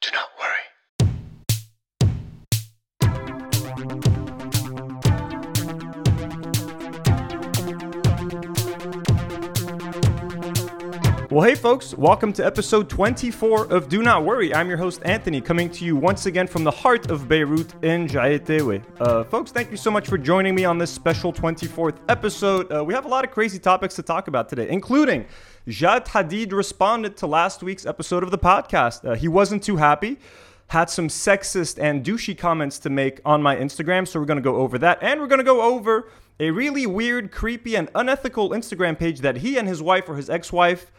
Do not worry. Well, hey, folks, welcome to episode 24 of Do Not Worry. I'm your host, Anthony, coming to you once again from the heart of Beirut in Jeitawi. Uh, folks, thank you so much for joining me on this special 24th episode. Uh, we have a lot of crazy topics to talk about today, including Jad Hadid responded to last week's episode of the podcast. Uh, he wasn't too happy had some sexist and douchey comments to make on my Instagram, so we're gonna go over that. And we're gonna go over a really weird, creepy, and unethical Instagram page that he and his wife or his ex wife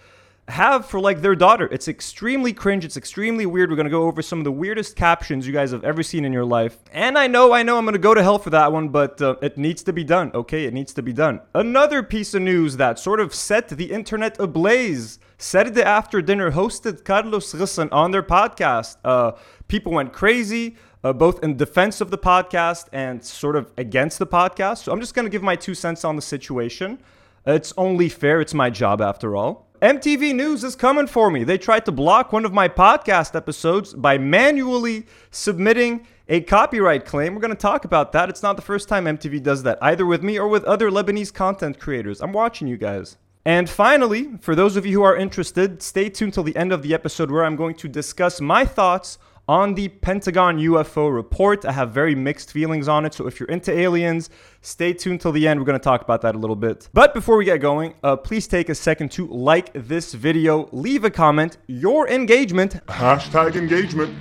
have for like their daughter. It's extremely cringe. It's extremely weird. We're gonna go over some of the weirdest captions you guys have ever seen in your life. And I know, I know, I'm gonna go to hell for that one, but uh, it needs to be done. Okay, it needs to be done. Another piece of news that sort of set the internet ablaze. Sarde after dinner hosted Carlos Ghosn on their podcast. Uh, people went crazy. Uh, both in defense of the podcast and sort of against the podcast. So I'm just going to give my two cents on the situation. It's only fair. It's my job after all. MTV News is coming for me. They tried to block one of my podcast episodes by manually submitting a copyright claim. We're going to talk about that. It's not the first time MTV does that, either with me or with other Lebanese content creators. I'm watching you guys. And finally, for those of you who are interested, stay tuned till the end of the episode where I'm going to discuss my thoughts on the Pentagon UFO report. I have very mixed feelings on it, so if you're into aliens, stay tuned till the end. We're going to talk about that a little bit. But before we get going, uh, please take a second to like this video, leave a comment, your engagement. Hashtag engagement.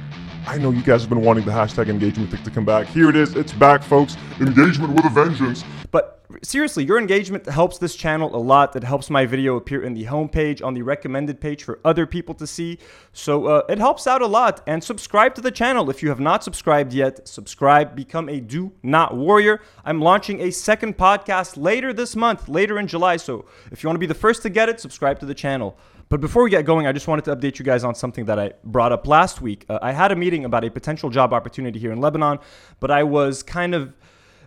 I know you guys have been wanting the hashtag engagement to, come back. Here it is. It's back, folks. Engagement with a vengeance. But seriously, your engagement helps this channel a lot. It helps my video appear in the homepage, on the recommended page for other people to see. So uh, it helps out a lot. And subscribe to the channel if you have not subscribed yet. Subscribe, become a do not warrior. I'm launching a second podcast later this month, later in July. So if you want to be the first to get it, subscribe to the channel. But before we get going, I just wanted to update you guys on something that I brought up last week. Uh, I had a meeting about a potential job opportunity here in Lebanon, but I was kind of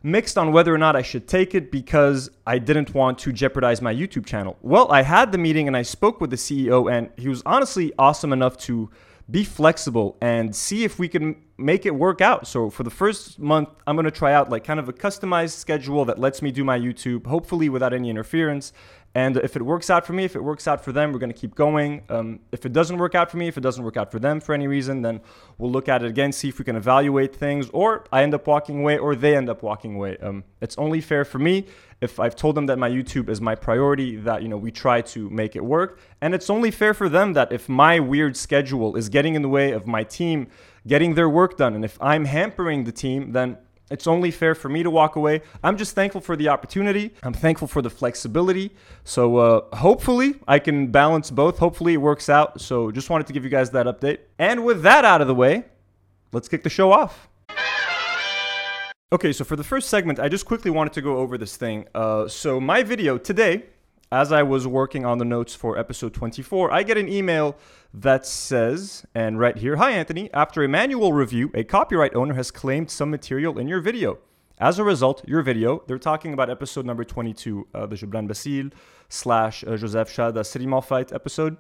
mixed on whether or not I should take it because I didn't want to jeopardize my YouTube channel. Well, I had the meeting and I spoke with the CEO, and he was honestly awesome enough to be flexible and see if we can make it work out. So for the first month, I'm going to try out like kind of a customized schedule that lets me do my YouTube, hopefully without any interference. And if it works out for me, if it works out for them, we're going to keep going. Um, if it doesn't work out for me, if it doesn't work out for them for any reason, then we'll look at it again, see if we can evaluate things, or I end up walking away, or they end up walking away. Um, it's only fair for me if I've told them that my YouTube is my priority, that you know we try to make it work, and it's only fair for them that if my weird schedule is getting in the way of my team getting their work done, and if I'm hampering the team, then it's only fair for me to walk away. I'm just thankful for the opportunity. I'm thankful for the flexibility. So uh, hopefully I can balance both. Hopefully it works out. So just wanted to give you guys that update. And with that out of the way, let's kick the show off. Okay, so for the first segment, I just quickly wanted to go over this thing. Uh, so my video today, as I was working on the notes for episode 24, I get an email that says, and right here, Hi Anthony, after a manual review, a copyright owner has claimed some material in your video. As a result, your video, they're talking about episode number 22, uh, the Gibran Bassil slash uh, Joseph Shada City Mall fight episode.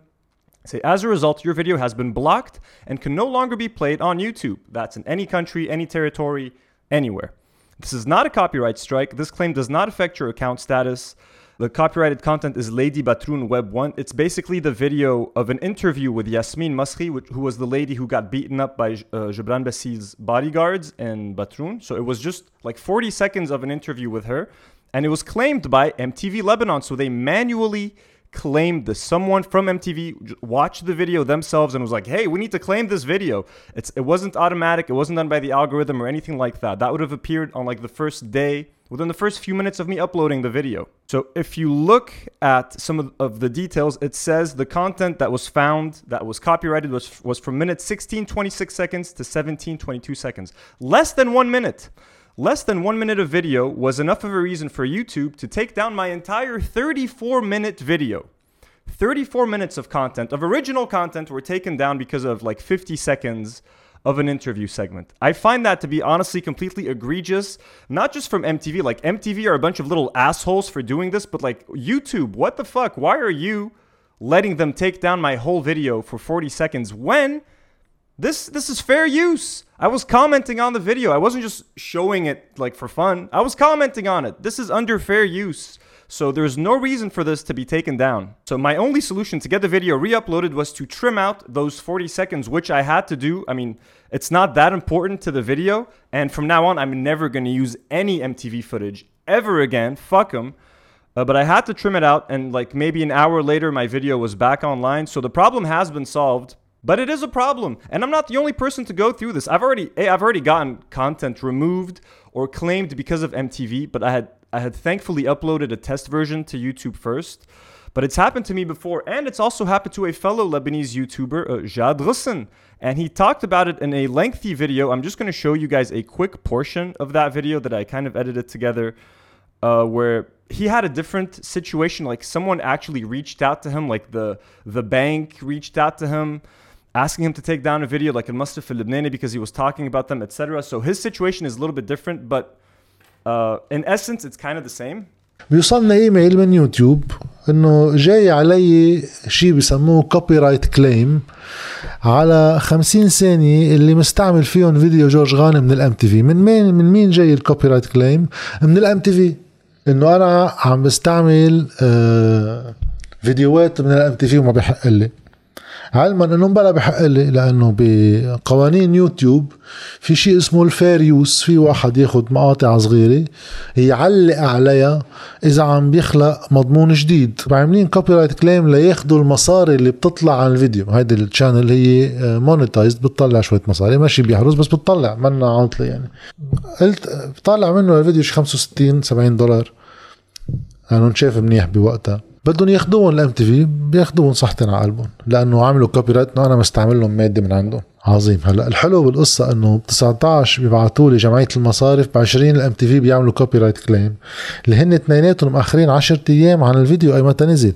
Say, as a result, your video has been blocked and can no longer be played on YouTube. That's in any country, any territory, anywhere. This is not a copyright strike. This claim does not affect your account status. The copyrighted content is Lady Batroun Web 1. It's basically the video of an interview with Yasmin Masri, who was the lady who got beaten up by uh, Gibran Bassil's bodyguards in Batroun. So it was just like 40 seconds of an interview with her. And it was claimed by MTV Lebanon. So they manually claimed this. Someone from MTV watched the video themselves and was like, "Hey, we need to claim this video." It's it wasn't automatic. It wasn't done by the algorithm or anything like that. That would have appeared on like the first day within the first few minutes of me uploading the video. So if you look at some of, the details, it says the content that was found that was copyrighted was was from minute 16 26 seconds to 17 22 seconds. Less than 1 minute. Less than one minute of video was enough of a reason for YouTube to take down my entire 34 minute video. 34 minutes of content, of original content, were taken down because of like 50 seconds of an interview segment. I find that to be honestly completely egregious, not just from MTV. Like, MTV are a bunch of little assholes for doing this, but like, YouTube, what the fuck? Why are you letting them take down my whole video for 40 seconds when This this is fair use. I was commenting on the video. I wasn't just showing it like for fun. I was commenting on it. This is under fair use. So there's no reason for this to be taken down. So my only solution to get the video re-uploaded was to trim out those 40 seconds, which I had to do. I mean, it's not that important to the video. And from now on, I'm never going to use any MTV footage ever again. Fuck them. Uh, but I had to trim it out, and like maybe an hour later, my video was back online. So the problem has been solved, but it is a problem, and I'm not the only person to go through this. I've already, I've already gotten content removed or claimed because of MTV, but I had I had thankfully uploaded a test version to YouTube first, but it's happened to me before, and it's also happened to a fellow Lebanese YouTuber, uh, Jad Ghosn, and he talked about it in a lengthy video. I'm just going to show you guys a quick portion of that video that I kind of edited together, uh, where he had a different situation. Like someone actually reached out to him, like the the bank reached out to him asking him to take down a video like in Mustafa Lebanese because he was talking about them, etc. So his situation is a little bit different, but uh, in essence, it's kind of the same. بيوصلنا إيميل من يوتيوب إنه جاي علي شيء بسموه كوبي رايت كليم على 50 ثانية اللي مستعمل فيهم فيديو جورج غانم من الام تي في من مين من مين جاي الكوبي رايت كليم من الام تي في إنه أنا عم بستعمل آه فيديوهات من الام تي في وما بحق لي. علما إنه بلا بحق لي لأنه بقوانين يوتيوب في شيء اسمه الفير يوس في واحد ياخذ مقاطع صغيرة يعلق عليها إذا عم بيخلق مضمون جديد. عاملين كوبي رايت كليم لياخذوا المصاري اللي بتطلع على الفيديو؟ هيدي الشانل هي مونيتايزد بتطلع شوية مصاري ماشي بيحرز بس بتطلع منا عاطلة يعني. قلت بطلع منه الفيديو شي 65 70 دولار. لأنه شاف منيح بوقتها. بدهم ياخذوهم الام تي في بياخذوهم صحتين على قلبهم لأنه عملوا كوبي رايت انه أنا مستعمل لهم ماده من عندهم. عظيم. هلأ الحلو بالقصة إنه ب 19 بيبعثوا لي جمعية المصارف ب 20 الام تي في بيعملوا كوبي رايت كليم اللي هن اثنيناتهم مأخرين 10 أيام عن الفيديو أي متى نزل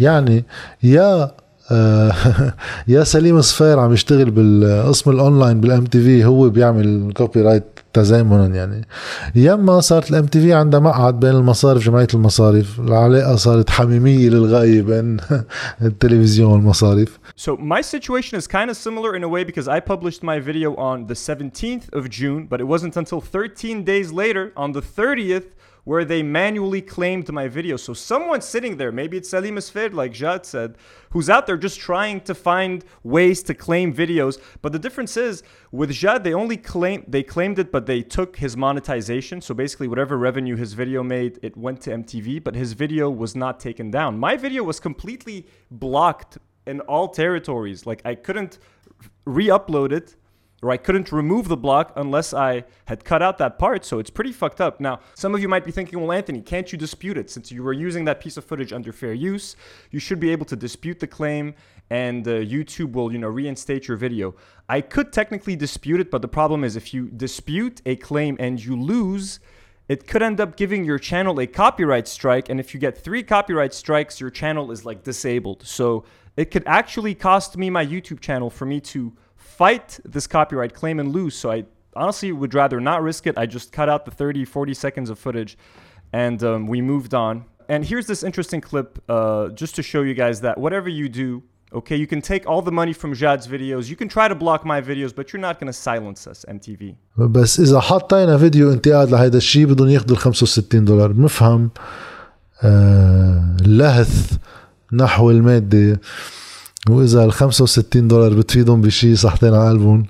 يعني يا آه، يا سليم صفير عم يشتغل بالقسم الأونلاين بالام تي في هو بيعمل كوبي رايت تزامنا يعني يما صارت الام تي في عندها مقعد بين المصارف جمعيه المصارف العلاقه صارت حميميه للغايه بين التلفزيون والمصارف So my situation is kind of similar in a way because I published my video on the 17th of June, but it wasn't until 13 days later on the 30th where they manually claimed my video. So someone sitting there, maybe it's Salim Sfeir, like Jad said, who's out there just trying to find ways to claim videos. But the difference is with Jad, they only claim they claimed it, but they took his monetization. So basically, whatever revenue his video made, it went to MTV, but his video was not taken down. My video was completely blocked in all territories. Like I couldn't re-upload it or I couldn't remove the block unless I had cut out that part. So it's pretty fucked up. Now, some of you might be thinking, well, Anthony, can't you dispute it? Since you were using that piece of footage under fair use, you should be able to dispute the claim and uh, YouTube will, you know, reinstate your video. I could technically dispute it, but the problem is if you dispute a claim and you lose, it could end up giving your channel a copyright strike. And if you get three copyright strikes, your channel is like disabled. So it could actually cost me my YouTube channel for me to fight this copyright claim and lose. So I honestly would rather not risk it. I just cut out the 30, 40 seconds of footage and um, we moved on. And here's this interesting clip uh, just to show you guys that whatever you do, okay, you can take all the money from Jad's videos. You can try to block my videos, but you're not going to silence us, MTV. بس اذا حطينا فيديو انتقاد لهذا الشيء بدهم ياخذوا ال 65 دولار بنفهم آه لهث نحو الماده وإذا ال 65 دولار بتفيدهم بشيء صحتين على قلبهم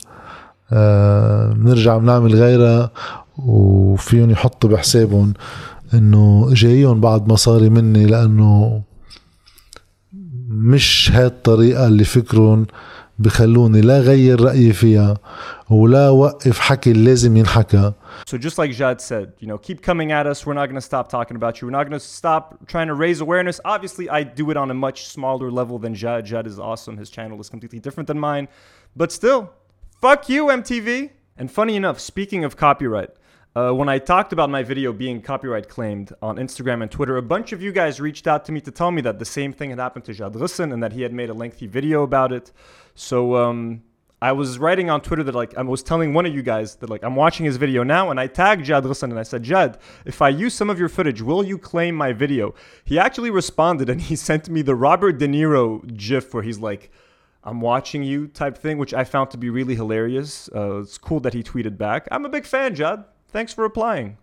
آه بنرجع بنعمل غيرها وفيهم يحطوا بحسابهم إنه جايهم بعض مصاري مني لأنه مش هاي الطريقة اللي فكرهم بخلوني لا غير رأيي فيها ولا وقف حكي اللي لازم ينحكى So just like Jad said, you know, keep coming at us. We're not going to stop talking about you. We're not going to stop trying to raise awareness. Obviously, I do it on a much smaller level than Jad. Jad is awesome. His channel is completely different than mine. But still, fuck you, MTV. And funny enough, speaking of copyright, uh, when I talked about my video being copyright claimed on Instagram and Twitter, a bunch of you guys reached out to me to tell me that the same thing had happened to Jad Ghosn and that he had made a lengthy video about it. So um, I was writing on Twitter that like I was telling one of you guys that like I'm watching his video now and I tagged Jad Ghosn and I said, Jad, if I use some of your footage, will you claim my video? He actually responded and he sent me the Robert De Niro gif where he's like, I'm watching you type thing, which I found to be really hilarious. Uh, it's cool that he tweeted back. I'm a big fan, Jad. Thanks for applying.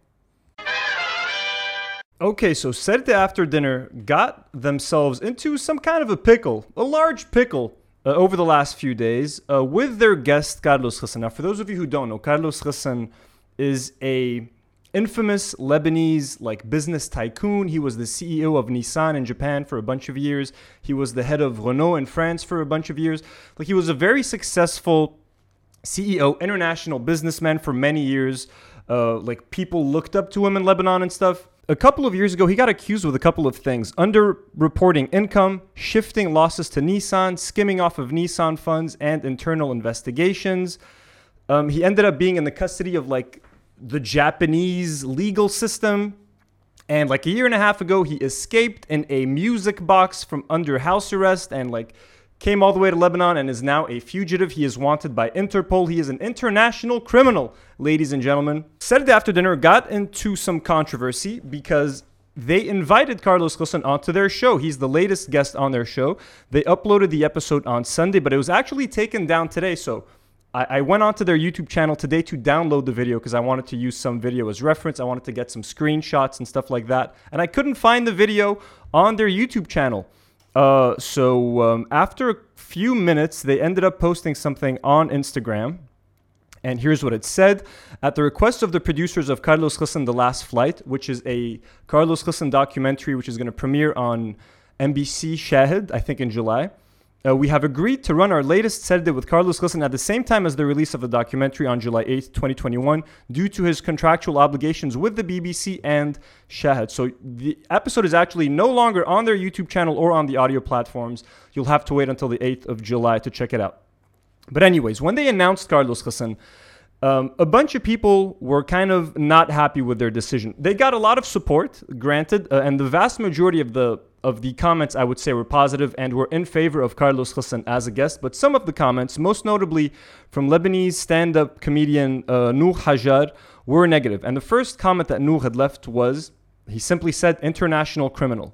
Okay, so Sarde after dinner got themselves into some kind of a pickle, a large pickle, uh, over the last few days uh, with their guest Carlos Ghosn. Now, for those of you who don't know, Carlos Ghosn is a infamous Lebanese like business tycoon. He was the CEO of Nissan in Japan for a bunch of years. He was the head of Renault in France for a bunch of years. Like he was a very successful CEO, international businessman for many years. Uh, like people looked up to him in Lebanon and stuff. A couple of years ago, he got accused with a couple of things underreporting income, shifting losses to Nissan, skimming off of Nissan funds, and internal investigations. Um, he ended up being in the custody of like the Japanese legal system. And like a year and a half ago, he escaped in a music box from under house arrest and like came all the way to Lebanon and is now a fugitive. He is wanted by Interpol. He is an international criminal, ladies and gentlemen. Sarde after dinner got into some controversy because they invited Carlos Ghosn onto their show. He's the latest guest on their show. They uploaded the episode on Sunday, but it was actually taken down today. So I, I went onto their YouTube channel today to download the video because I wanted to use some video as reference. I wanted to get some screenshots and stuff like that. And I couldn't find the video on their YouTube channel. Uh, so um, after a few minutes, they ended up posting something on Instagram. And here's what it said. At the request of the producers of Carlos Ghosn, The Last Flight, which is a Carlos Ghosn documentary which is going to premiere on MBC Shahid, I think in July, uh, we have agreed to run our latest Sarde with Carlos Ghosn at the same time as the release of the documentary on July 8, 2021, due to his contractual obligations with the MBC and Shahid. So the episode is actually no longer on their YouTube channel or on the audio platforms. You'll have to wait until the 8th of July to check it out. But, anyways, when they announced Carlos Ghosn, um, a bunch of people were kind of not happy with their decision. They got a lot of support, granted, uh, and the vast majority of the of the comments I would say were positive and were in favor of Carlos Ghosn as a guest, but some of the comments, most notably from Lebanese stand-up comedian uh, Hajar, were negative. And the first comment that Noor had left was, he simply said, international criminal.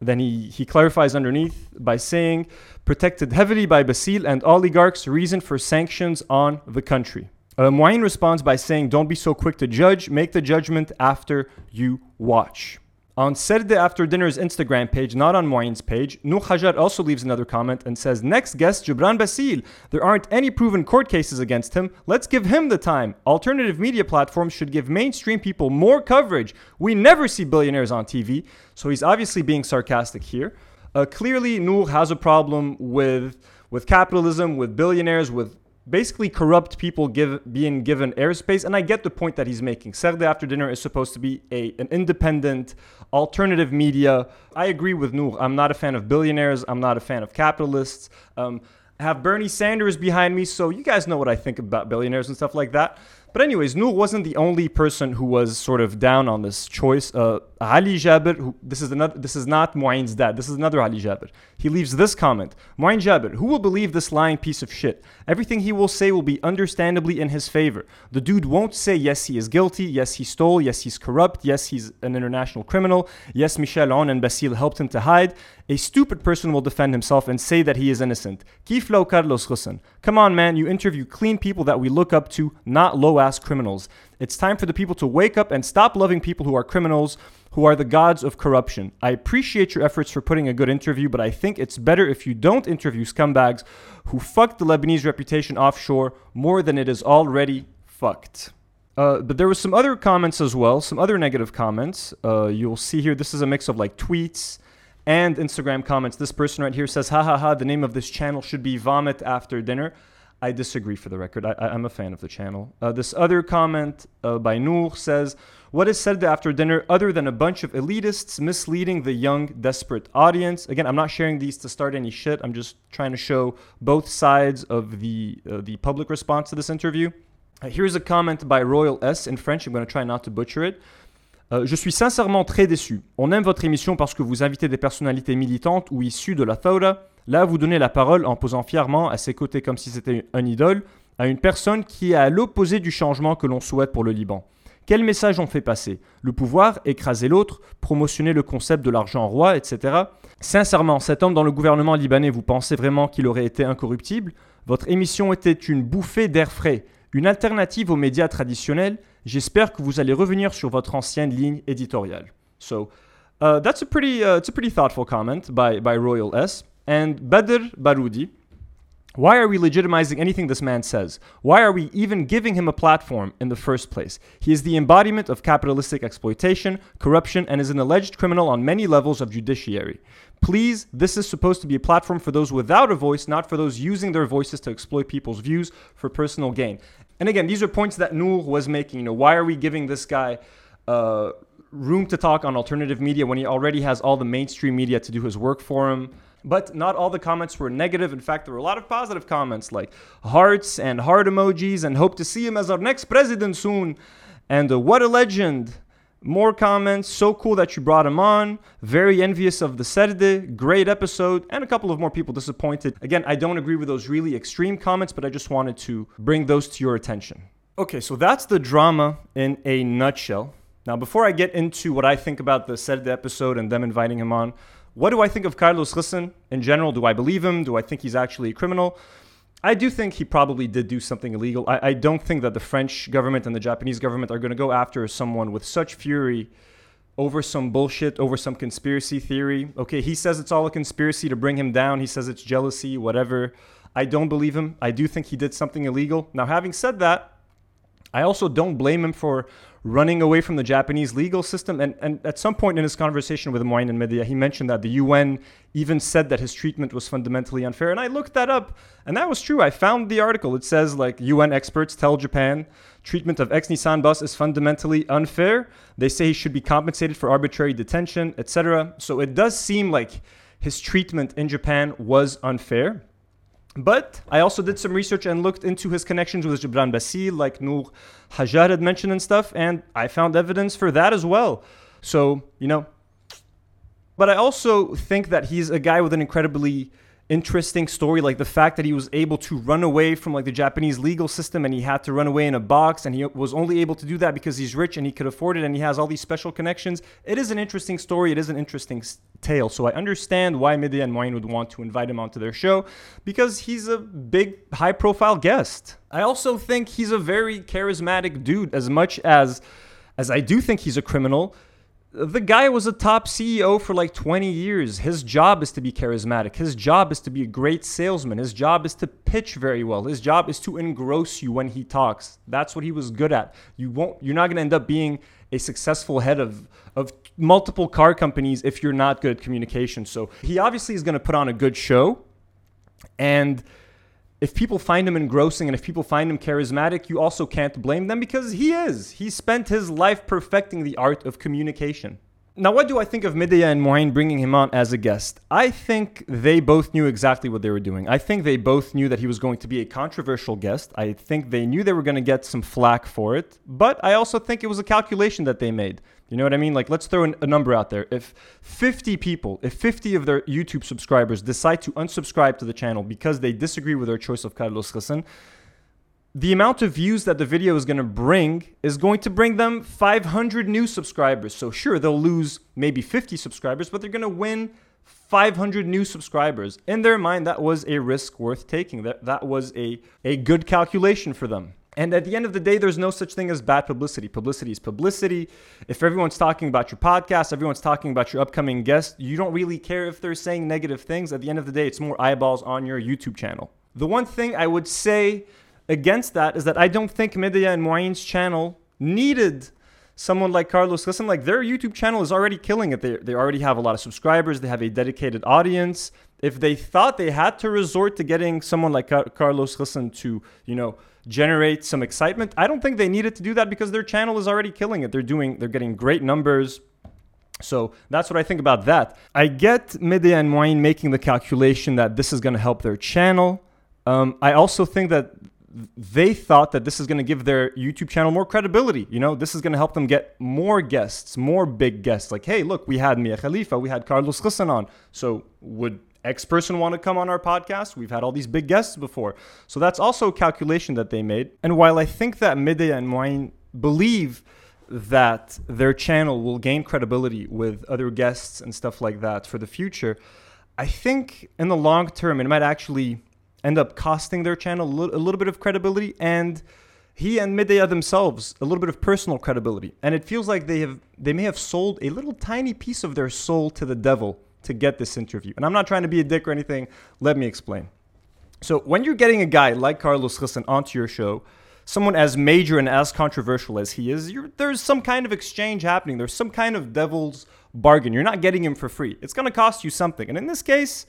Then he, he clarifies underneath by saying, protected heavily by Bassil and oligarchs, reason for sanctions on the country. Uh, responds by saying, don't be so quick to judge, make the judgment after you watch. On Sarde After Dinner's Instagram page, not on Mouin's page, Noor Hajar also leaves another comment and says, Next guest, Gibran Bassil. There aren't any proven court cases against him. Let's give him the time. Alternative media platforms should give mainstream people more coverage. We never see billionaires on TV. So he's obviously being sarcastic here. Uh, clearly, Noor has a problem with, with capitalism, with billionaires, with basically corrupt people give, being given airspace. And I get the point that he's making. Sarde After Dinner is supposed to be a, an independent, alternative media. I agree with Noor. I'm not a fan of billionaires. I'm not a fan of capitalists. Um, I have Bernie Sanders behind me, so you guys know what I think about billionaires and stuff like that. But anyways, Noor wasn't the only person who was sort of down on this choice. Uh, Ali Jaber, who, this is another, this is not Mouin's dad. This is another Ali Jaber. He leaves this comment: Mouin Jaber, who will believe this lying piece of shit? Everything he will say will be understandably in his favor. The dude won't say yes, he is guilty. Yes, he stole. Yes, he's corrupt. Yes, he's an international criminal. Yes, Michel Aoun and Bassil helped him to hide. A stupid person will defend himself and say that he is innocent. Kiflo Carlos Ghosn. Come on, man. You interview clean people that we look up to, not low ass criminals. It's time for the people to wake up and stop loving people who are criminals, who are the gods of corruption. I appreciate your efforts for putting a good interview, but I think it's better if you don't interview scumbags who fucked the Lebanese reputation offshore more than it is already fucked. Uh, but there was some other comments as well, some other negative comments. Uh, you'll see here, this is a mix of like tweets and Instagram comments. This person right here says, ha ha ha, the name of this channel should be Vomit After Dinner. I disagree for the record. I, am a fan of the channel. Uh, this other comment uh, by Noor says, What is said after dinner other than a bunch of elitists misleading the young, desperate audience? Again, I'm not sharing these to start any shit. I'm just trying to show both sides of the, uh, the public response to this interview. Uh, here's a comment by Royal S in French. I'm going to try not to butcher it. Euh, je suis sincèrement très déçu. On aime votre émission parce que vous invitez des personnalités militantes ou issues de la Thawra Là, vous donnez la parole en posant fièrement à ses côtés comme si c'était un idole à une personne qui est à l'opposé du changement que l'on souhaite pour le Liban. Quel message on fait passer? Le pouvoir, écraser l'autre, promotionner le concept de l'argent roi, etc. Sincèrement, cet homme dans le gouvernement libanais, vous pensez vraiment qu'il aurait été incorruptible? Votre émission était une bouffée d'air frais, une alternative aux médias traditionnels. J'espère que vous allez revenir sur votre ancienne ligne éditoriale. So, uh, that's a pretty, uh, it's a pretty thoughtful comment by, by Royal S. And Badr Baroudi, why are we legitimizing anything this man says? Why are we even giving him a platform in the first place? He is the embodiment of capitalistic exploitation, corruption, and is an alleged criminal on many levels of judiciary. Please, this is supposed to be a platform for those without a voice, not for those using their voices to exploit people's views for personal gain. And again, these are points that Noor was making. You know, why are we giving this guy uh, room to talk on alternative media when he already has all the mainstream media to do his work for him? But not all the comments were negative. In fact, there were a lot of positive comments like hearts and heart emojis and hope to see him as our next president soon. And uh, what a legend. More comments. So cool that you brought him on. Very envious of the Sarde. Great episode. And a couple of more people disappointed. Again, I don't agree with those really extreme comments, but I just wanted to bring those to your attention. Okay, so that's the drama in a nutshell. Now, before I get into what I think about the Sarde episode and them inviting him on, what do I think of Carlos Ghosn in general? Do I believe him? Do I think he's actually a criminal? I do think he probably did do something illegal. I, I don't think that the French government and the Japanese government are going to go after someone with such fury over some bullshit, over some conspiracy theory. Okay, he says it's all a conspiracy to bring him down. He says it's jealousy, whatever. I don't believe him. I do think he did something illegal. Now, having said that, I also don't blame him for running away from the Japanese legal system. And, and at some point in his conversation with Mouin and Medea, he mentioned that the UN even said that his treatment was fundamentally unfair. And I looked that up, and that was true. I found the article. It says, like, UN experts tell Japan treatment of ex Nissan bus is fundamentally unfair. They say he should be compensated for arbitrary detention, etc. So it does seem like his treatment in Japan was unfair. But I also did some research and looked into his connections with Gibran Bassil, like Noor Hajar had mentioned and stuff, and I found evidence for that as well. So, you know. But I also think that he's a guy with an incredibly interesting story like the fact that he was able to run away from like the Japanese legal system and he had to run away in a box and he was only able to do that because he's rich and he could afford it and he has all these special connections. It is an interesting story. It is an interesting tale. So I understand why Medea and Mouin would want to invite him onto their show because he's a big high profile guest. I also think he's a very charismatic dude. As much as as I do think he's a criminal the guy was a top CEO for like 20 years. His job is to be charismatic. His job is to be a great salesman. His job is to pitch very well. His job is to engross you when he talks. That's what he was good at. You won't you're not going to end up being a successful head of of multiple car companies if you're not good at communication. So, he obviously is going to put on a good show and if people find him engrossing and if people find him charismatic, you also can't blame them because he is. He spent his life perfecting the art of communication. Now, what do I think of Medea and Mouin bringing him on as a guest? I think they both knew exactly what they were doing. I think they both knew that he was going to be a controversial guest. I think they knew they were going to get some flack for it. But I also think it was a calculation that they made. You know what I mean? Like, let's throw a number out there. If 50 people, if 50 of their YouTube subscribers decide to unsubscribe to the channel because they disagree with their choice of Carlos Ghosn, the amount of views that the video is going to bring is going to bring them 500 new subscribers. So, sure, they'll lose maybe 50 subscribers, but they're going to win 500 new subscribers. In their mind, that was a risk worth taking. That, that was a, a good calculation for them. And at the end of the day, there's no such thing as bad publicity. Publicity is publicity. If everyone's talking about your podcast, everyone's talking about your upcoming guest, you don't really care if they're saying negative things. At the end of the day, it's more eyeballs on your YouTube channel. The one thing I would say against that is that I don't think Medea and Mouin's channel needed someone like Carlos Listen, Like their YouTube channel is already killing it. They, they already have a lot of subscribers. They have a dedicated audience. If they thought they had to resort to getting someone like Car- Carlos Listen to, you know, generate some excitement, I don't think they needed to do that because their channel is already killing it. They're doing, they're getting great numbers. So that's what I think about that. I get Medea and Mouin making the calculation that this is going to help their channel. Um, I also think that they thought that this is going to give their YouTube channel more credibility. You know, this is going to help them get more guests, more big guests. Like, hey, look, we had Mia Khalifa, we had Carlos Ghosn on. So would X person want to come on our podcast? We've had all these big guests before. So that's also a calculation that they made. And while I think that Medea and Mouin believe that their channel will gain credibility with other guests and stuff like that for the future, I think in the long term it might actually end up costing their channel a little, a little bit of credibility and he and Medea themselves a little bit of personal credibility. And it feels like they have they may have sold a little tiny piece of their soul to the devil to get this interview. And I'm not trying to be a dick or anything. Let me explain. So when you're getting a guy like Carlos Ghosn onto your show, someone as major and as controversial as he is, there's some kind of exchange happening. There's some kind of devil's bargain. You're not getting him for free. It's going to cost you something. And in this case,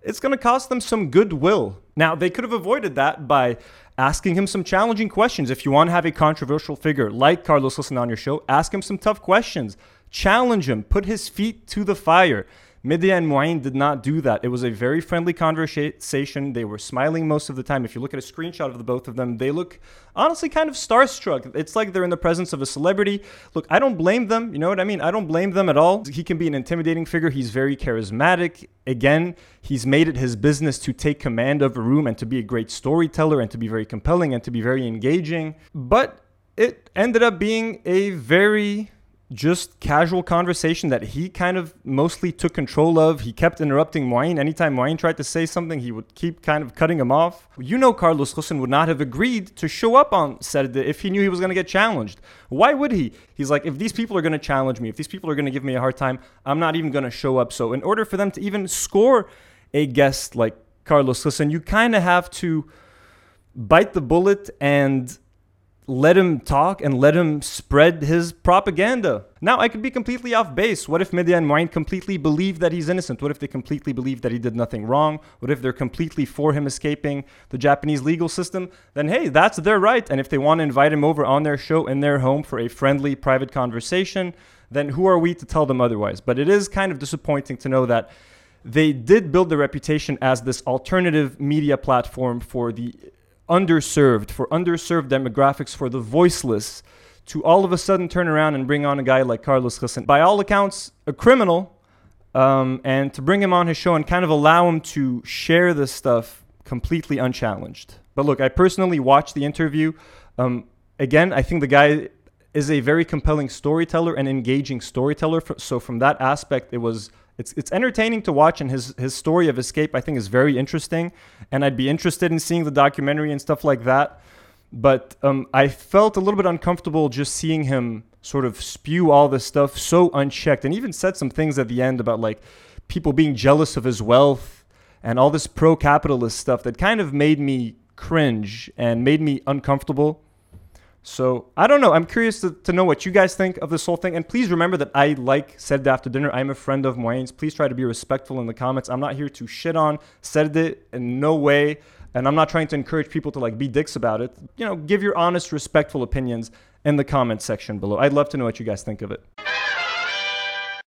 it's going to cost them some goodwill. Now, they could have avoided that by asking him some challenging questions. If you want to have a controversial figure like Carlos Ghosn on your show, ask him some tough questions. Challenge him, put his feet to the fire. Medea and Mouin did not do that. It was a very friendly conversation. They were smiling most of the time. If you look at a screenshot of the both of them, they look honestly kind of starstruck. It's like they're in the presence of a celebrity. Look, I don't blame them. You know what I mean? I don't blame them at all. He can be an intimidating figure. He's very charismatic. Again, he's made it his business to take command of a room and to be a great storyteller and to be very compelling and to be very engaging. But it ended up being a very just casual conversation that he kind of mostly took control of. He kept interrupting Mouin. Anytime Mouin tried to say something, he would keep kind of cutting him off. You know, Carlos Ghosn would not have agreed to show up on Sarde if he knew he was going to get challenged. Why would he? He's like, if these people are going to challenge me, if these people are going to give me a hard time, I'm not even going to show up. So, in order for them to even score a guest like Carlos Ghosn, you kind of have to bite the bullet and let him talk and let him spread his propaganda. Now, I could be completely off base. What if Medea and Mouin completely believe that he's innocent? What if they completely believe that he did nothing wrong? What if they're completely for him escaping the Japanese legal system? Then, hey, that's their right. And if they want to invite him over on their show in their home for a friendly, private conversation, then who are we to tell them otherwise? But it is kind of disappointing to know that they did build the reputation as this alternative media platform for the underserved, for underserved demographics, for the voiceless, to all of a sudden turn around and bring on a guy like Carlos Ghosn, by all accounts, a criminal, um, and to bring him on his show and kind of allow him to share this stuff completely unchallenged. But look, I personally watched the interview. Um, again, I think the guy is a very compelling storyteller and engaging storyteller. So from that aspect, it was it's it's entertaining to watch, and his his story of escape I think is very interesting, and I'd be interested in seeing the documentary and stuff like that. But um, I felt a little bit uncomfortable just seeing him sort of spew all this stuff so unchecked, and even said some things at the end about like people being jealous of his wealth and all this pro-capitalist stuff that kind of made me cringe and made me uncomfortable. So I don't know. I'm curious to, to know what you guys think of this whole thing. And please remember that I like Sarde after dinner. I'm a friend of Mouin's. Please try to be respectful in the comments. I'm not here to shit on Sarde in no way. And I'm not trying to encourage people to like be dicks about it. You know, give your honest, respectful opinions in the comment section below. I'd love to know what you guys think of it.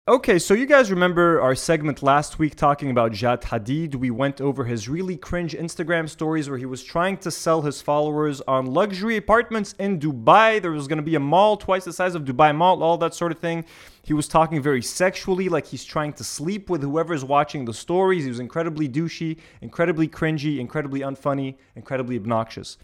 Okay, so you guys remember our segment last week talking about Jad Hadid. We went over his really cringe Instagram stories where he was trying to sell his followers on luxury apartments in Dubai. There was going to be a mall twice the size of Dubai Mall, all that sort of thing. He was talking very sexually, like he's trying to sleep with whoever's watching the stories. He was incredibly douchey, incredibly cringy, incredibly unfunny, incredibly obnoxious.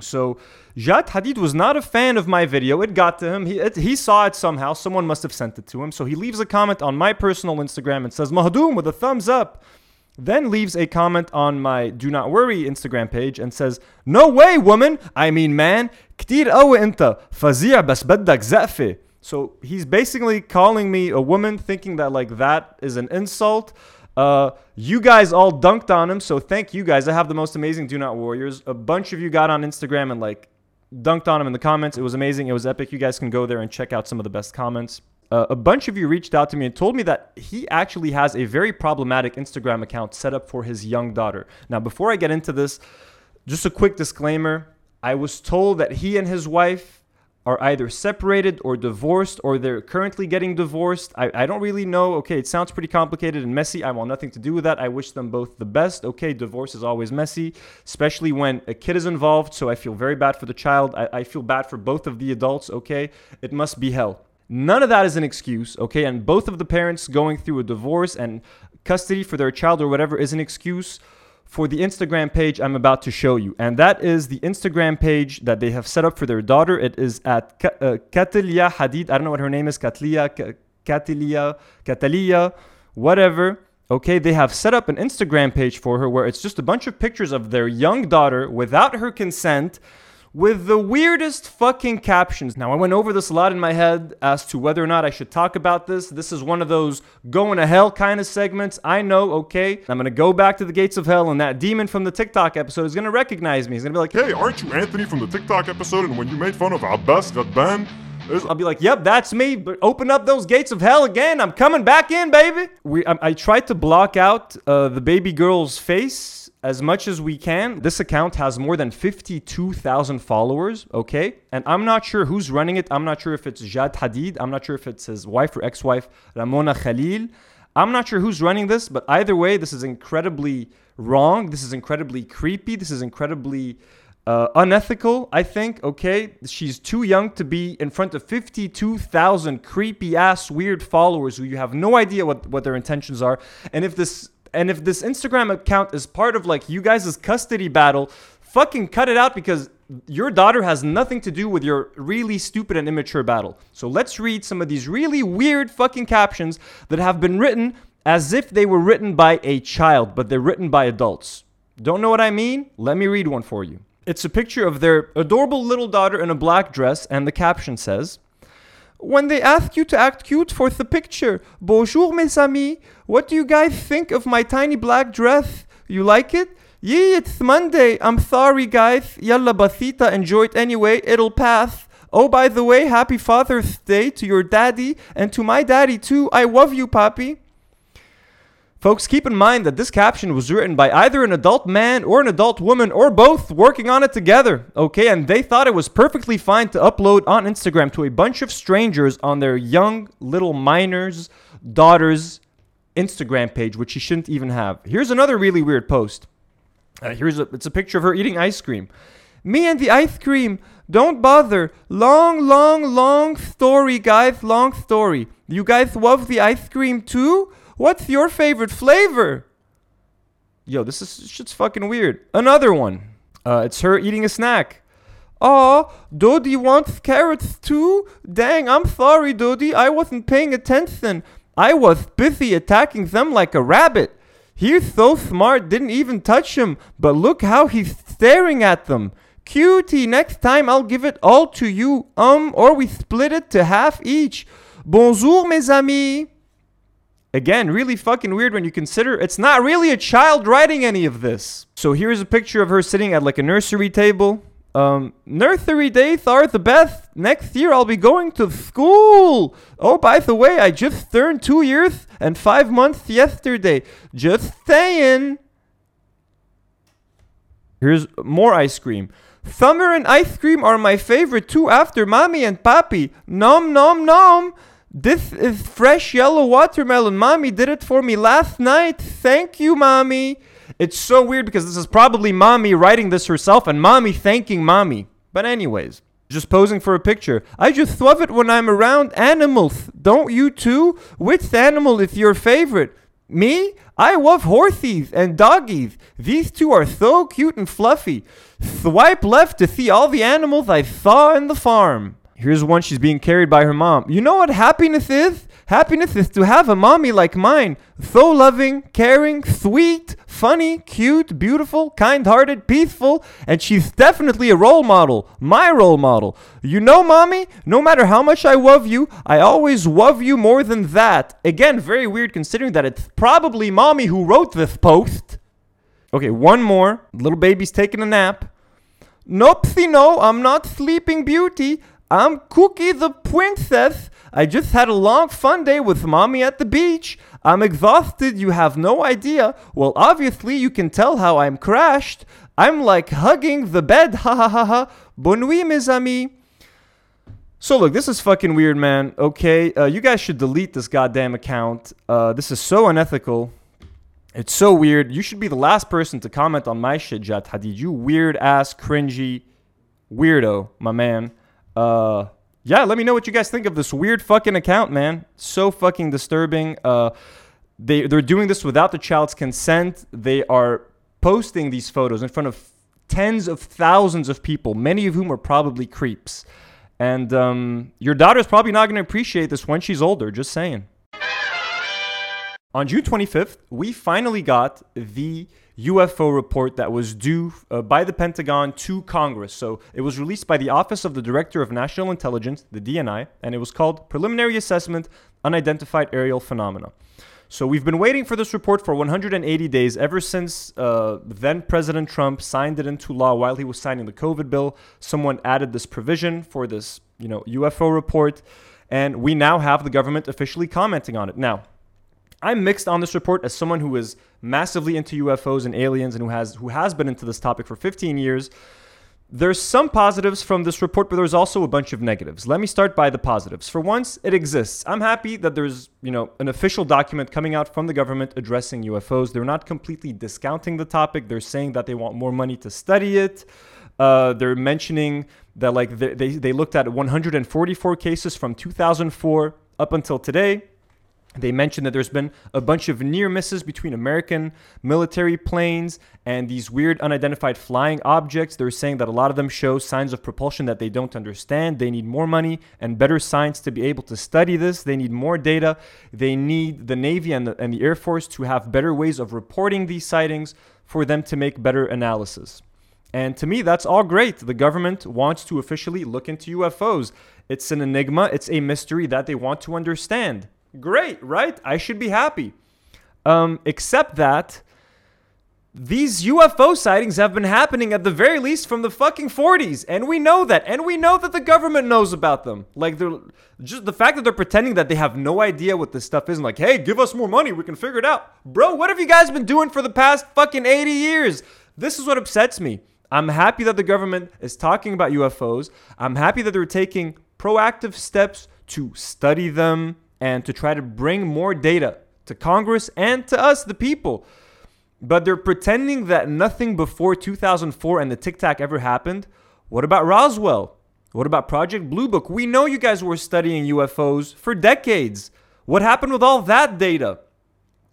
So Jad Hadid was not a fan of my video. It got to him. He, it, he saw it somehow. Someone must have sent it to him. So he leaves a comment on my personal Instagram and says, Mahdoom with a thumbs up. Then leaves a comment on my Do Not Worry Instagram page and says, No way, woman. I mean, man. Ktir bas beddak za'fe. So he's basically calling me a woman, thinking that like that is an insult. Uh, you guys all dunked on him, so thank you guys. I have the most amazing Do Not Warriors. A bunch of you got on Instagram and like dunked on him in the comments. It was amazing. It was epic. You guys can go there and check out some of the best comments. Uh, a bunch of you reached out to me and told me that he actually has a very problematic Instagram account set up for his young daughter. Now, before I get into this, just a quick disclaimer. I was told that he and his wife are either separated or divorced or they're currently getting divorced. I, I don't really know. Okay, it sounds pretty complicated and messy. I want nothing to do with that. I wish them both the best. Okay, divorce is always messy, especially when a kid is involved. So I feel very bad for the child. I, I feel bad for both of the adults. Okay, it must be hell. None of that is an excuse, okay? And both of the parents going through a divorce and custody for their child or whatever is an excuse for the Instagram page I'm about to show you. And that is the Instagram page that they have set up for their daughter. It is at Ka- uh, Katilia Hadid. I don't know what her name is. Katlia, Ka- Katilia, Katalia, whatever. Okay, they have set up an Instagram page for her where it's just a bunch of pictures of their young daughter without her consent with the weirdest fucking captions. Now, I went over this a lot in my head as to whether or not I should talk about this. This is one of those going to hell kind of segments. I know, okay. I'm gonna go back to the gates of hell, and that demon from the TikTok episode is gonna recognize me. He's gonna be like, Hey, aren't you Anthony from the TikTok episode and when you made fun of Abbas Ghadban? Is- I'll be like, yep, that's me. But open up those gates of hell again. I'm coming back in, baby. We, I, I tried to block out uh, the baby girl's face as much as we can. This account has more than 52,000 followers, okay? And I'm not sure who's running it. I'm not sure if it's Jad Hadid. I'm not sure if it's his wife or ex wife, Ramona Khalil. I'm not sure who's running this, but either way, this is incredibly wrong. This is incredibly creepy. This is incredibly uh, unethical, I think. Okay, she's too young to be in front of 52,000 creepy ass weird followers who you have no idea what, what their intentions are. And if this and if this Instagram account is part of like you guys' custody battle, fucking cut it out because your daughter has nothing to do with your really stupid and immature battle. So let's read some of these really weird fucking captions that have been written as if they were written by a child, but they're written by adults. Don't know what I mean? Let me read one for you. It's a picture of their adorable little daughter in a black dress, and the caption says, When they ask you to act cute for the picture, bonjour mes amis, what do you guys think of my tiny black dress? You like it? Yee, it's Monday. I'm sorry, guys. Yalla basita, enjoy it anyway. It'll pass. Oh, by the way, happy Father's Day to your daddy and to my daddy too. I love you, Papi. Folks, keep in mind that this caption was written by either an adult man or an adult woman or both working on it together, okay? And they thought it was perfectly fine to upload on Instagram to a bunch of strangers on their young little minor's daughter's Instagram page, which she shouldn't even have. Here's another really weird post. Uh, here's a it's a picture of her eating ice cream. Me and the ice cream. Don't bother. Long, long, long story, guys. Long story. You guys love the ice cream too? What's your favorite flavor? Yo, this is shit's fucking weird. Another one. Uh, it's her eating a snack. Aw, Dodi wants carrots too? Dang, I'm sorry, Dodi. I wasn't paying attention. I was busy attacking them like a rabbit. He's so smart, didn't even touch him, but look how he's staring at them. Cutie, next time I'll give it all to you, um, or we split it to half each. Bonjour, mes amis. Again, really fucking weird when you consider it's not really a child writing any of this. So here's a picture of her sitting at like a nursery table. Um, nursery are the best. Next year I'll be going to school. Oh, by the way, I just turned two years and five months yesterday. Just saying. Here's more ice cream. Summer and ice cream are my favorite too after mommy and papi. Nom nom nom. This is fresh yellow watermelon. Mommy did it for me last night. Thank you, mommy. It's so weird because this is probably mommy writing this herself and mommy thanking mommy. But, anyways, just posing for a picture. I just love it when I'm around animals. Don't you too? Which animal is your favorite? Me? I love horsies and doggies. These two are so cute and fluffy. Swipe left to see all the animals I saw in the farm. Here's one she's being carried by her mom. You know what happiness is? Happiness is to have a mommy like mine. So loving, caring, sweet, funny, cute, beautiful, kind hearted, peaceful, and she's definitely a role model. My role model. You know, mommy, no matter how much I love you, I always love you more than that. Again, very weird considering that it's probably mommy who wrote this post. Okay, one more. Little baby's taking a nap. Nopsy, no, I'm not Sleeping Beauty. I'm Cookie the Princess. I just had a long fun day with mommy at the beach. I'm exhausted, you have no idea. Well, obviously, you can tell how I'm crashed. I'm like hugging the bed, ha ha ha ha. Bonne nuit, mes amis. So, look, this is fucking weird, man. Okay, uh, you guys should delete this goddamn account. Uh, this is so unethical. It's so weird. You should be the last person to comment on my shit, Jad Hadid. You weird ass, cringy weirdo, my man. Uh, yeah, let me know what you guys think of this weird fucking account, man. So fucking disturbing. Uh, they they're doing this without the child's consent. They are posting these photos in front of tens of thousands of people, many of whom are probably creeps. And um, your daughter's probably not going to appreciate this when she's older, just saying. On June 25th, we finally got the UFO report that was due uh, by the Pentagon to Congress. So it was released by the Office of the Director of National Intelligence, the DNI, and it was called Preliminary Assessment Unidentified Aerial Phenomena. So we've been waiting for this report for 180 days ever since uh, then President Trump signed it into law while he was signing the COVID bill. Someone added this provision for this, you know, UFO report, and we now have the government officially commenting on it. Now, I'm mixed on this report as someone who is massively into UFOs and aliens and who has who has been into this topic for 15 years. There's some positives from this report, but there's also a bunch of negatives. Let me start by the positives. For once, it exists. I'm happy that there's, you know, an official document coming out from the government addressing UFOs. They're not completely discounting the topic. They're saying that they want more money to study it. Uh, they're mentioning that like they, they, they looked at 144 cases from 2004 up until today they mentioned that there's been a bunch of near misses between American military planes and these weird unidentified flying objects. They're saying that a lot of them show signs of propulsion that they don't understand. They need more money and better science to be able to study this. They need more data. They need the Navy and the, and the Air Force to have better ways of reporting these sightings for them to make better analysis. And to me, that's all great. The government wants to officially look into UFOs. It's an enigma, it's a mystery that they want to understand. Great, right? I should be happy. Um, except that these UFO sightings have been happening at the very least from the fucking 40s, and we know that, and we know that the government knows about them. Like they're just the fact that they're pretending that they have no idea what this stuff is, and like, hey, give us more money, we can figure it out, bro. What have you guys been doing for the past fucking 80 years? This is what upsets me. I'm happy that the government is talking about UFOs. I'm happy that they're taking proactive steps to study them, and to try to bring more data to Congress and to us, the people. But they're pretending that nothing before 2004 and the Tic Tac ever happened. What about Roswell? What about Project Blue Book? We know you guys were studying UFOs for decades. What happened with all that data?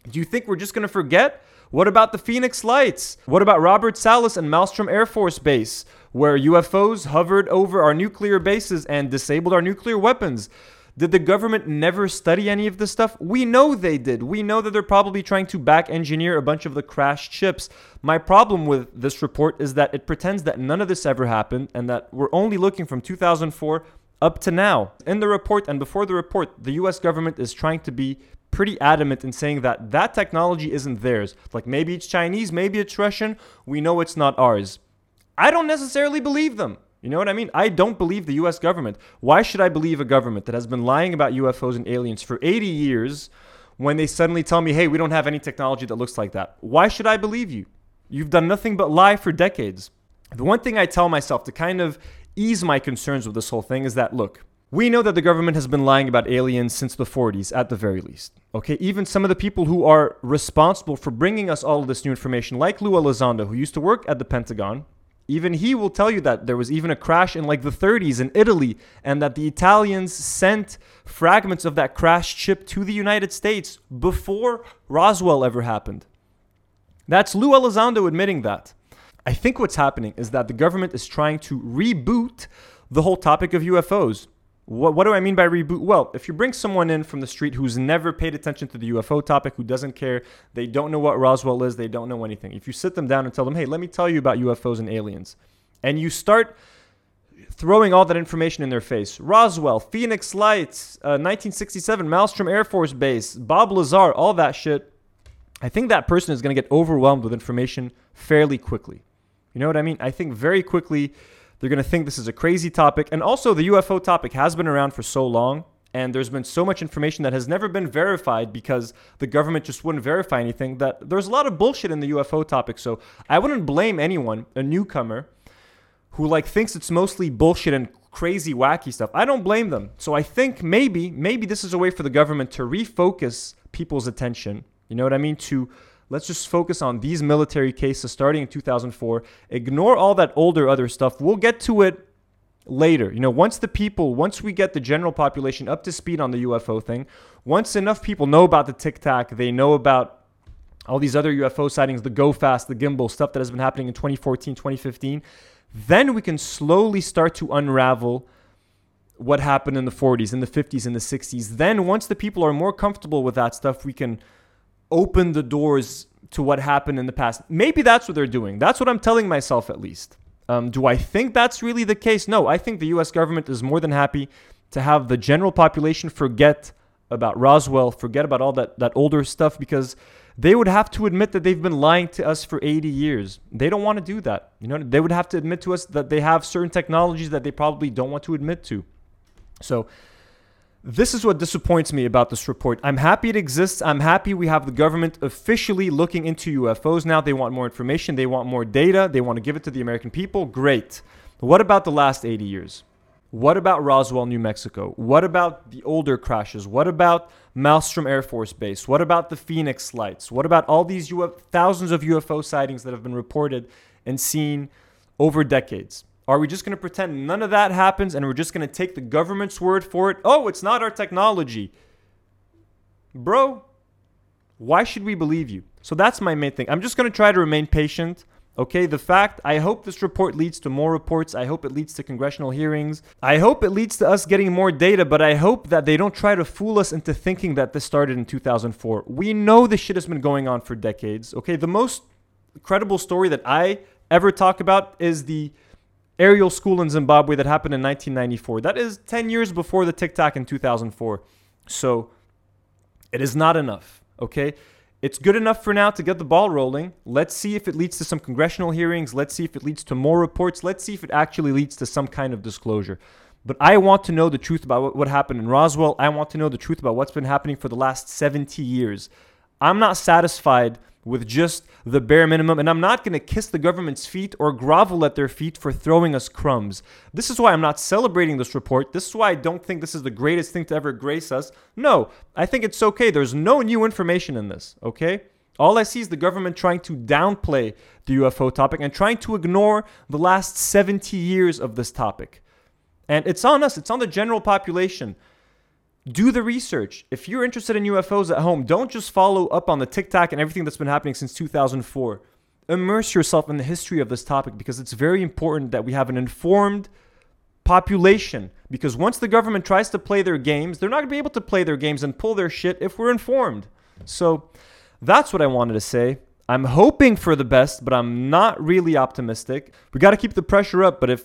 Do you think we're just going to forget? What about the Phoenix Lights? What about Robert Salas and Malmstrom Air Force Base, where UFOs hovered over our nuclear bases and disabled our nuclear weapons? Did the government never study any of this stuff? We know they did. We know that they're probably trying to back engineer a bunch of the crashed ships. My problem with this report is that it pretends that none of this ever happened and that we're only looking from 2004 up to now. In the report and before the report, the US government is trying to be pretty adamant in saying that that technology isn't theirs. Like maybe it's Chinese, maybe it's Russian. We know it's not ours. I don't necessarily believe them. You know what I mean? I don't believe the US government. Why should I believe a government that has been lying about UFOs and aliens for 80 years when they suddenly tell me, hey, we don't have any technology that looks like that? Why should I believe you? You've done nothing but lie for decades. The one thing I tell myself to kind of ease my concerns with this whole thing is that, look, we know that the government has been lying about aliens since the 40s, at the very least. Okay, even some of the people who are responsible for bringing us all of this new information, like Lou Elizondo, who used to work at the Pentagon, even he will tell you that there was even a crash in like the 30s in Italy and that the Italians sent fragments of that crashed ship to the United States before Roswell ever happened. That's Lou Elizondo admitting that. I think what's happening is that the government is trying to reboot the whole topic of UFOs. What, what do I mean by reboot? Well, if you bring someone in from the street who's never paid attention to the UFO topic, who doesn't care, they don't know what Roswell is, they don't know anything. If you sit them down and tell them, hey, let me tell you about UFOs and aliens, and you start throwing all that information in their face Roswell, Phoenix Lights, uh, 1967, Malmstrom Air Force Base, Bob Lazar, all that shit, I think that person is going to get overwhelmed with information fairly quickly. You know what I mean? I think very quickly they're going to think this is a crazy topic. And also, the UFO topic has been around for so long, and there's been so much information that has never been verified because the government just wouldn't verify anything that there's a lot of bullshit in the UFO topic. So I wouldn't blame anyone, a newcomer, who like thinks it's mostly bullshit and crazy wacky stuff. I don't blame them. So I think maybe maybe this is a way for the government to refocus people's attention. You know what I mean? To Let's just focus on these military cases starting in 2004. Ignore all that older other stuff. We'll get to it later. You know, once the people, once we get the general population up to speed on the UFO thing, once enough people know about the Tic Tac, they know about all these other UFO sightings, the go fast, the gimbal, stuff that has been happening in 2014, 2015, then we can slowly start to unravel what happened in the 40s, in the 50s, in the 60s. Then, once the people are more comfortable with that stuff, we can open the doors to what happened in the past. Maybe that's what they're doing. That's what I'm telling myself, at least. Um, do I think that's really the case? No, I think the US government is more than happy to have the general population forget about Roswell, forget about all that, that older stuff because they would have to admit that they've been lying to us for 80 years. They don't want to do that. You know, they would have to admit to us that they have certain technologies that they probably don't want to admit to. So this is what disappoints me about this report. I'm happy it exists. I'm happy we have the government officially looking into UFOs now. They want more information, they want more data, they want to give it to the American people. Great. What about the last 80 years? What about Roswell, New Mexico? What about the older crashes? What about Malmstrom Air Force Base? What about the Phoenix lights? What about all these Uf- thousands of UFO sightings that have been reported and seen over decades? Are we just going to pretend none of that happens and we're just going to take the government's word for it? Oh, it's not our technology. Bro, why should we believe you? So that's my main thing. I'm just going to try to remain patient. Okay, the fact, I hope this report leads to more reports. I hope it leads to congressional hearings. I hope it leads to us getting more data, but I hope that they don't try to fool us into thinking that this started in 2004. We know this shit has been going on for decades. Okay, the most credible story that I ever talk about is the Ariel School in Zimbabwe that happened in 1994. That is 10 years before the Tic Tac in 2004. So it is not enough, okay? It's good enough for now to get the ball rolling. Let's see if it leads to some congressional hearings. Let's see if it leads to more reports. Let's see if it actually leads to some kind of disclosure. But I want to know the truth about what happened in Roswell. I want to know the truth about what's been happening for the last 70 years. I'm not satisfied with just the bare minimum, and I'm not going to kiss the government's feet or grovel at their feet for throwing us crumbs. This is why I'm not celebrating this report. This is why I don't think this is the greatest thing to ever grace us. No, I think it's okay. There's no new information in this, okay? All I see is the government trying to downplay the UFO topic and trying to ignore the last 70 years of this topic. And it's on us, it's on the general population do the research. If you're interested in UFOs at home, don't just follow up on the Tic Tac and everything that's been happening since 2004. Immerse yourself in the history of this topic because it's very important that we have an informed population. Because once the government tries to play their games, they're not going to be able to play their games and pull their shit if we're informed. So that's what I wanted to say. I'm hoping for the best, but I'm not really optimistic. We got to keep the pressure up, but if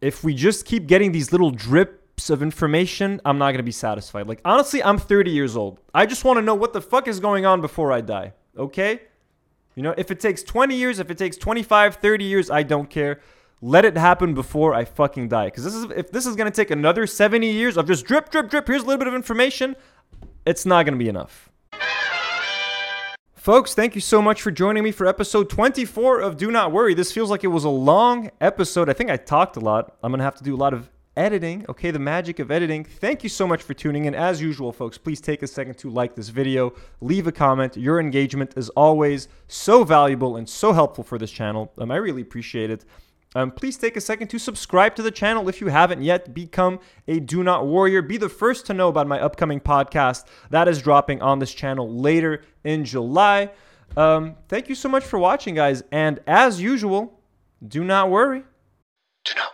if we just keep getting these little drip of information, I'm not going to be satisfied. Like, honestly, I'm 30 years old. I just want to know what the fuck is going on before I die. Okay? You know, if it takes 20 years, if it takes 25, 30 years, I don't care. Let it happen before I fucking die. Because this is if this is gonna take another 70 years of just drip, drip, drip, here's a little bit of information, it's not gonna be enough. Folks, thank you so much for joining me for episode 24 of Do Not Worry. This feels like it was a long episode. I think I talked a lot. I'm gonna have to do a lot of editing, okay, the magic of editing. Thank you so much for tuning in. As usual, folks, please take a second to like this video, leave a comment. Your engagement is always so valuable and so helpful for this channel. Um, I really appreciate it. Um, please take a second to subscribe to the channel if you haven't yet. Become a Do Not Warrior. Be the first to know about my upcoming podcast that is dropping on this channel later in July. Um, thank you so much for watching, guys. And as usual, do not worry. Do not